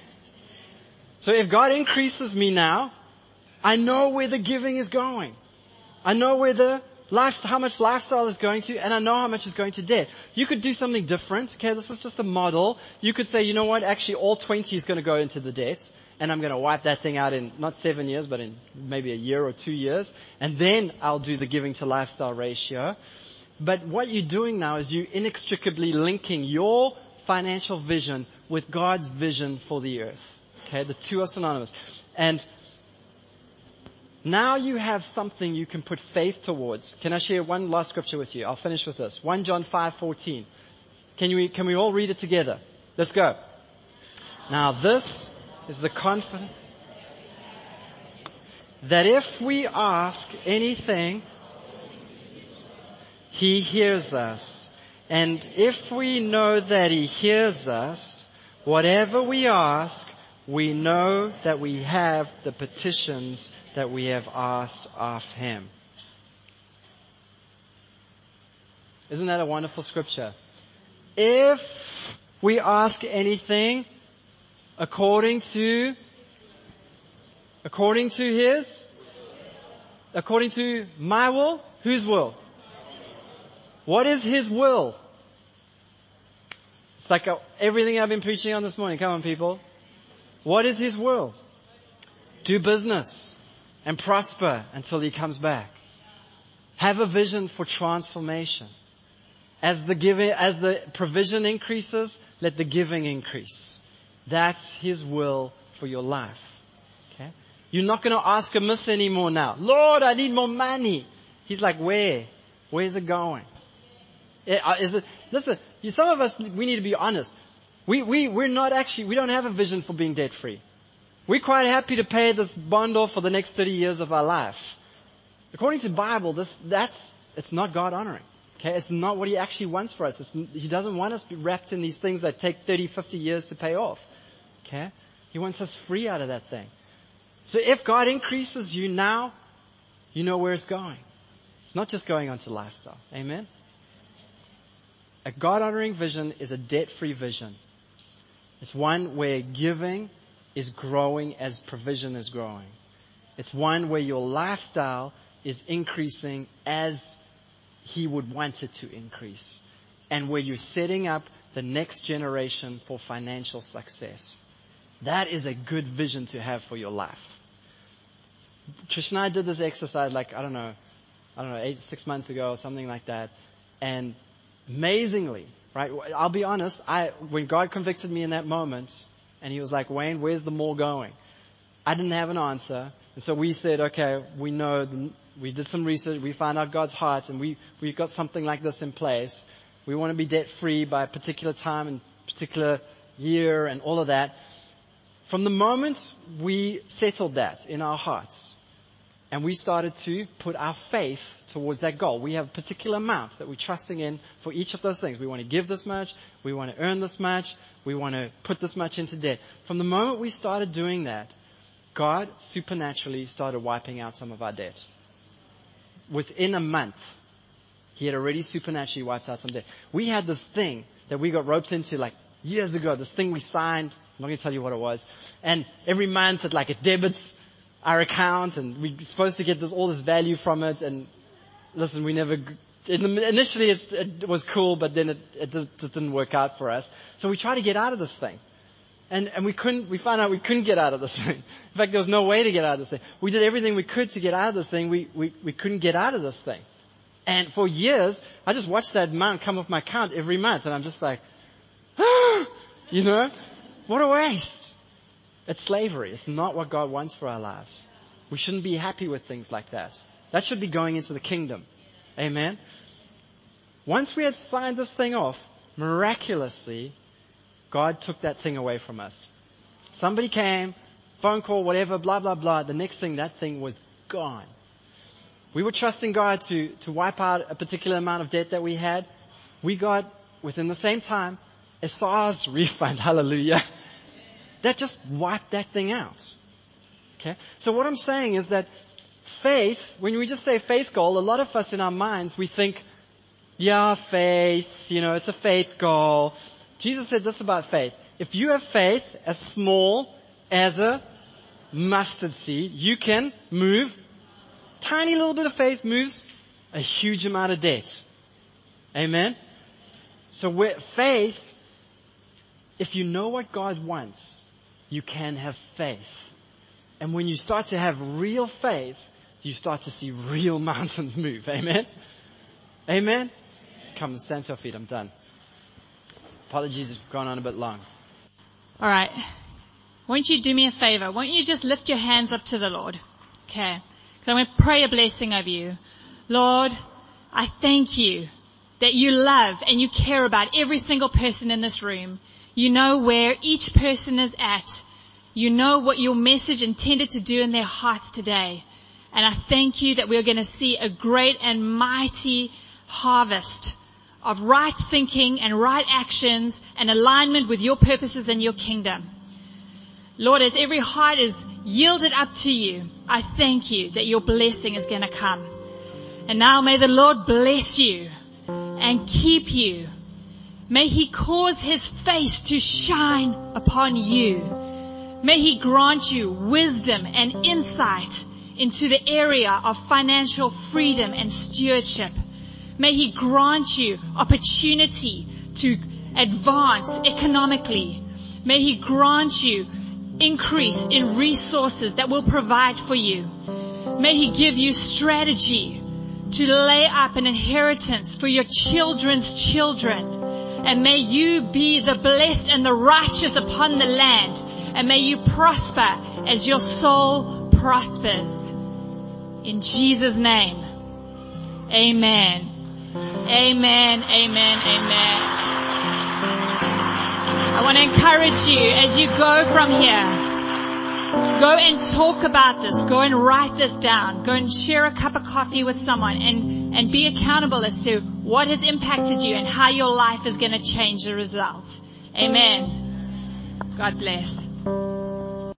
So if God increases me now, I know where the giving is going. I know where the life, how much lifestyle is going to, and I know how much is going to debt. You could do something different. Okay, this is just a model. You could say, you know what, actually all 20 is going to go into the debt and I'm going to wipe that thing out in not seven years, but in maybe a year or two years, and then I'll do the giving to lifestyle ratio. But what you're doing now is you inextricably linking your financial vision with God's vision for the earth. Okay, the two are synonymous. And now you have something you can put faith towards. Can I share one last scripture with you? I'll finish with this. 1 John 5:14. Can we can we all read it together? Let's go. Now this is the confidence that if we ask anything, He hears us. And if we know that He hears us, whatever we ask, we know that we have the petitions that we have asked of Him. Isn't that a wonderful scripture? If we ask anything, According to, according to His, according to my will, whose will? What is His will? It's like everything I've been preaching on this morning. Come on people. What is His will? Do business and prosper until He comes back. Have a vision for transformation. As the giving, as the provision increases, let the giving increase. That's His will for your life. Okay? You're not going to ask amiss anymore now. Lord, I need more money. He's like, where? Where's it going? Eh, uh, is it, listen, some of us, we need to be honest. We, we, we're not actually, we don't have a vision for being debt free. We're quite happy to pay this bond off for the next 30 years of our life. According to the Bible, this, that's, it's not God honoring. Okay, it's not what He actually wants for us. It's, he doesn't want us to wrapped in these things that take 30, 50 years to pay off. Okay? He wants us free out of that thing. So if God increases you now, you know where it's going. It's not just going on onto lifestyle. Amen? A God honoring vision is a debt free vision. It's one where giving is growing as provision is growing. It's one where your lifestyle is increasing as He would want it to increase. And where you're setting up the next generation for financial success. That is a good vision to have for your life. Trish and I did this exercise like, I don't know, I don't know, eight, six months ago or something like that. And amazingly, right, I'll be honest, I, when God convicted me in that moment, and he was like, Wayne, where's the more going? I didn't have an answer. And so we said, okay, we know, the, we did some research, we found out God's heart, and we, we got something like this in place. We want to be debt free by a particular time and particular year and all of that. From the moment we settled that in our hearts, and we started to put our faith towards that goal. We have particular amount that we're trusting in for each of those things. We want to give this much. We want to earn this much. We want to put this much into debt. From the moment we started doing that, God supernaturally started wiping out some of our debt. Within a month, He had already supernaturally wiped out some debt. We had this thing that we got roped into like years ago, this thing we signed. I'm not going to tell you what it was. And every month it like it debits our account and we're supposed to get this, all this value from it. And listen, we never, initially it was cool, but then it, it just didn't work out for us. So we tried to get out of this thing. And, and we couldn't, we found out we couldn't get out of this [LAUGHS] thing. In fact, there was no way to get out of this thing. We did everything we could to get out of this thing. We, we, we couldn't get out of this thing. And for years, I just watched that amount come off my account every month and I'm just like, ah! [GASPS] you know, what a waste. It's slavery. It's not what God wants for our lives. We shouldn't be happy with things like that. That should be going into the kingdom. Amen. Once we had signed this thing off, miraculously, God took that thing away from us. Somebody came, phone call, whatever, blah, blah, blah. The next thing, that thing was gone. We were trusting God to, to wipe out a particular amount of debt that we had. We got, within the same time, a SARS refund. [LAUGHS] Hallelujah that just wiped that thing out. Okay? So what I'm saying is that faith, when we just say faith goal, a lot of us in our minds, we think, yeah, faith, you know, it's a faith goal. Jesus said this about faith. If you have faith as small as a mustard seed, you can move, tiny little bit of faith moves a huge amount of debt. Amen? So with faith, if you know what God wants, you can have faith. And when you start to have real faith, you start to see real [LAUGHS] mountains move. Amen? Amen? Come, and stand to your feet. I'm done. Apologies, it's gone on a bit long. All right. Won't you do me a favor? Won't you just lift your hands up to the Lord? Okay. Because I'm going to pray a blessing over you. Lord, I thank you that you love and you care about every single person in this room. You know where each person is at. You know what your message intended to do in their hearts today. And I thank you that we're going to see a great and mighty harvest of right thinking and right actions and alignment with your purposes and your kingdom. Lord, as every heart is yielded up to you, I thank you that your blessing is going to come. And now may the Lord bless you and keep you May he cause his face to shine upon you. May he grant you wisdom and insight into the area of financial freedom and stewardship. May he grant you opportunity to advance economically. May he grant you increase in resources that will provide for you. May he give you strategy to lay up an inheritance for your children's children and may you be the blessed and the righteous upon the land. And may you prosper as your soul prospers. In Jesus' name. Amen. Amen. Amen. Amen. I want to encourage you as you go from here. Go and talk about this. Go and write this down. Go and share a cup of coffee with someone and, and be accountable as to what has impacted you and how your life is going to change the result. Amen. God bless.